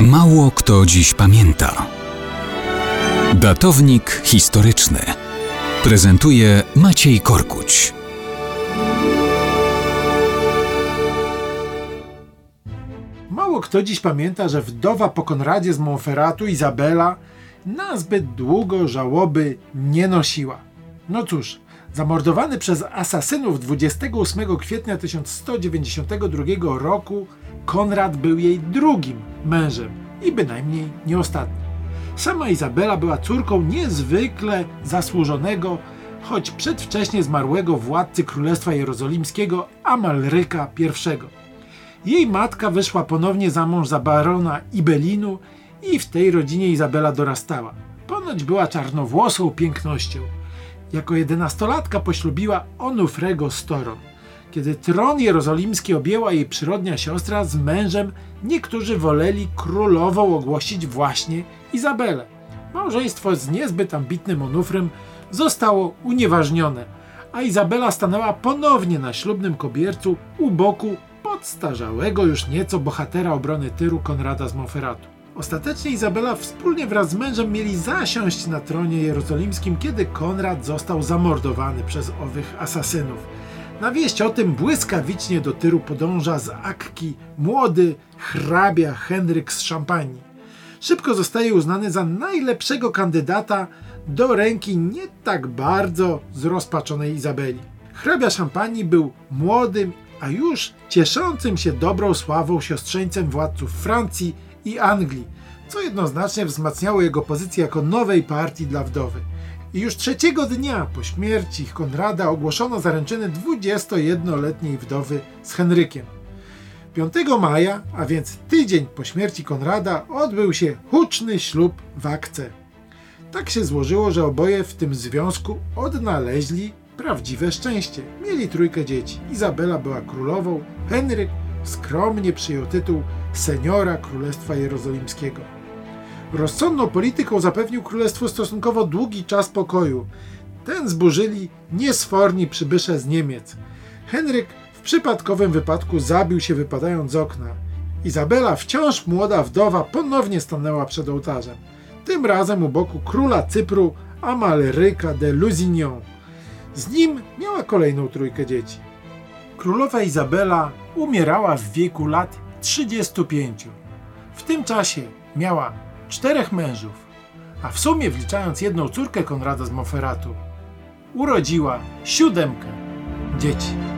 Mało kto dziś pamięta. Datownik historyczny prezentuje Maciej Korkuć. Mało kto dziś pamięta, że wdowa po Konradzie z Montferratu, Izabela, nazbyt długo żałoby nie nosiła. No cóż, zamordowany przez asasynów 28 kwietnia 1192 roku, Konrad był jej drugim mężem i bynajmniej nie ostatnim. Sama Izabela była córką niezwykle zasłużonego, choć przedwcześnie zmarłego władcy Królestwa Jerozolimskiego Amalryka I. Jej matka wyszła ponownie za mąż za barona Ibelinu i w tej rodzinie Izabela dorastała. Ponoć była czarnowłosą pięknością. Jako jedenastolatka poślubiła Onufrego Storon. Kiedy tron jerozolimski objęła jej przyrodnia siostra z mężem, niektórzy woleli królową ogłosić właśnie Izabelę. Małżeństwo z niezbyt ambitnym Onufrem zostało unieważnione, a Izabela stanęła ponownie na ślubnym kobiercu u boku podstarzałego już nieco bohatera obrony Tyru Konrada z Monferratu. Ostatecznie Izabela wspólnie wraz z mężem mieli zasiąść na tronie jerozolimskim, kiedy Konrad został zamordowany przez owych asasynów. Na wieść o tym błyskawicznie do Tyru podąża z Akki młody hrabia Henryk z Szampanii. Szybko zostaje uznany za najlepszego kandydata do ręki nie tak bardzo zrozpaczonej Izabeli. Hrabia Szampanii był młodym, a już cieszącym się dobrą sławą siostrzeńcem władców Francji i Anglii, co jednoznacznie wzmacniało jego pozycję jako nowej partii dla wdowy. I już trzeciego dnia po śmierci Konrada ogłoszono zaręczyny 21-letniej wdowy z Henrykiem. 5 maja, a więc tydzień po śmierci Konrada, odbył się huczny ślub w Akce. Tak się złożyło, że oboje w tym związku odnaleźli prawdziwe szczęście. Mieli trójkę dzieci. Izabela była królową, Henryk skromnie przyjął tytuł seniora Królestwa Jerozolimskiego. Rozsądną polityką zapewnił królestwu stosunkowo długi czas pokoju. Ten zburzyli niesforni przybysze z Niemiec. Henryk w przypadkowym wypadku zabił się wypadając z okna. Izabela, wciąż młoda wdowa, ponownie stanęła przed ołtarzem. Tym razem u boku króla Cypru Amalryka de Lusignan. Z nim miała kolejną trójkę dzieci. Królowa Izabela umierała w wieku lat 35. W tym czasie miała czterech mężów, a w sumie wliczając jedną córkę Konrada z Monferratu, urodziła siódemkę dzieci.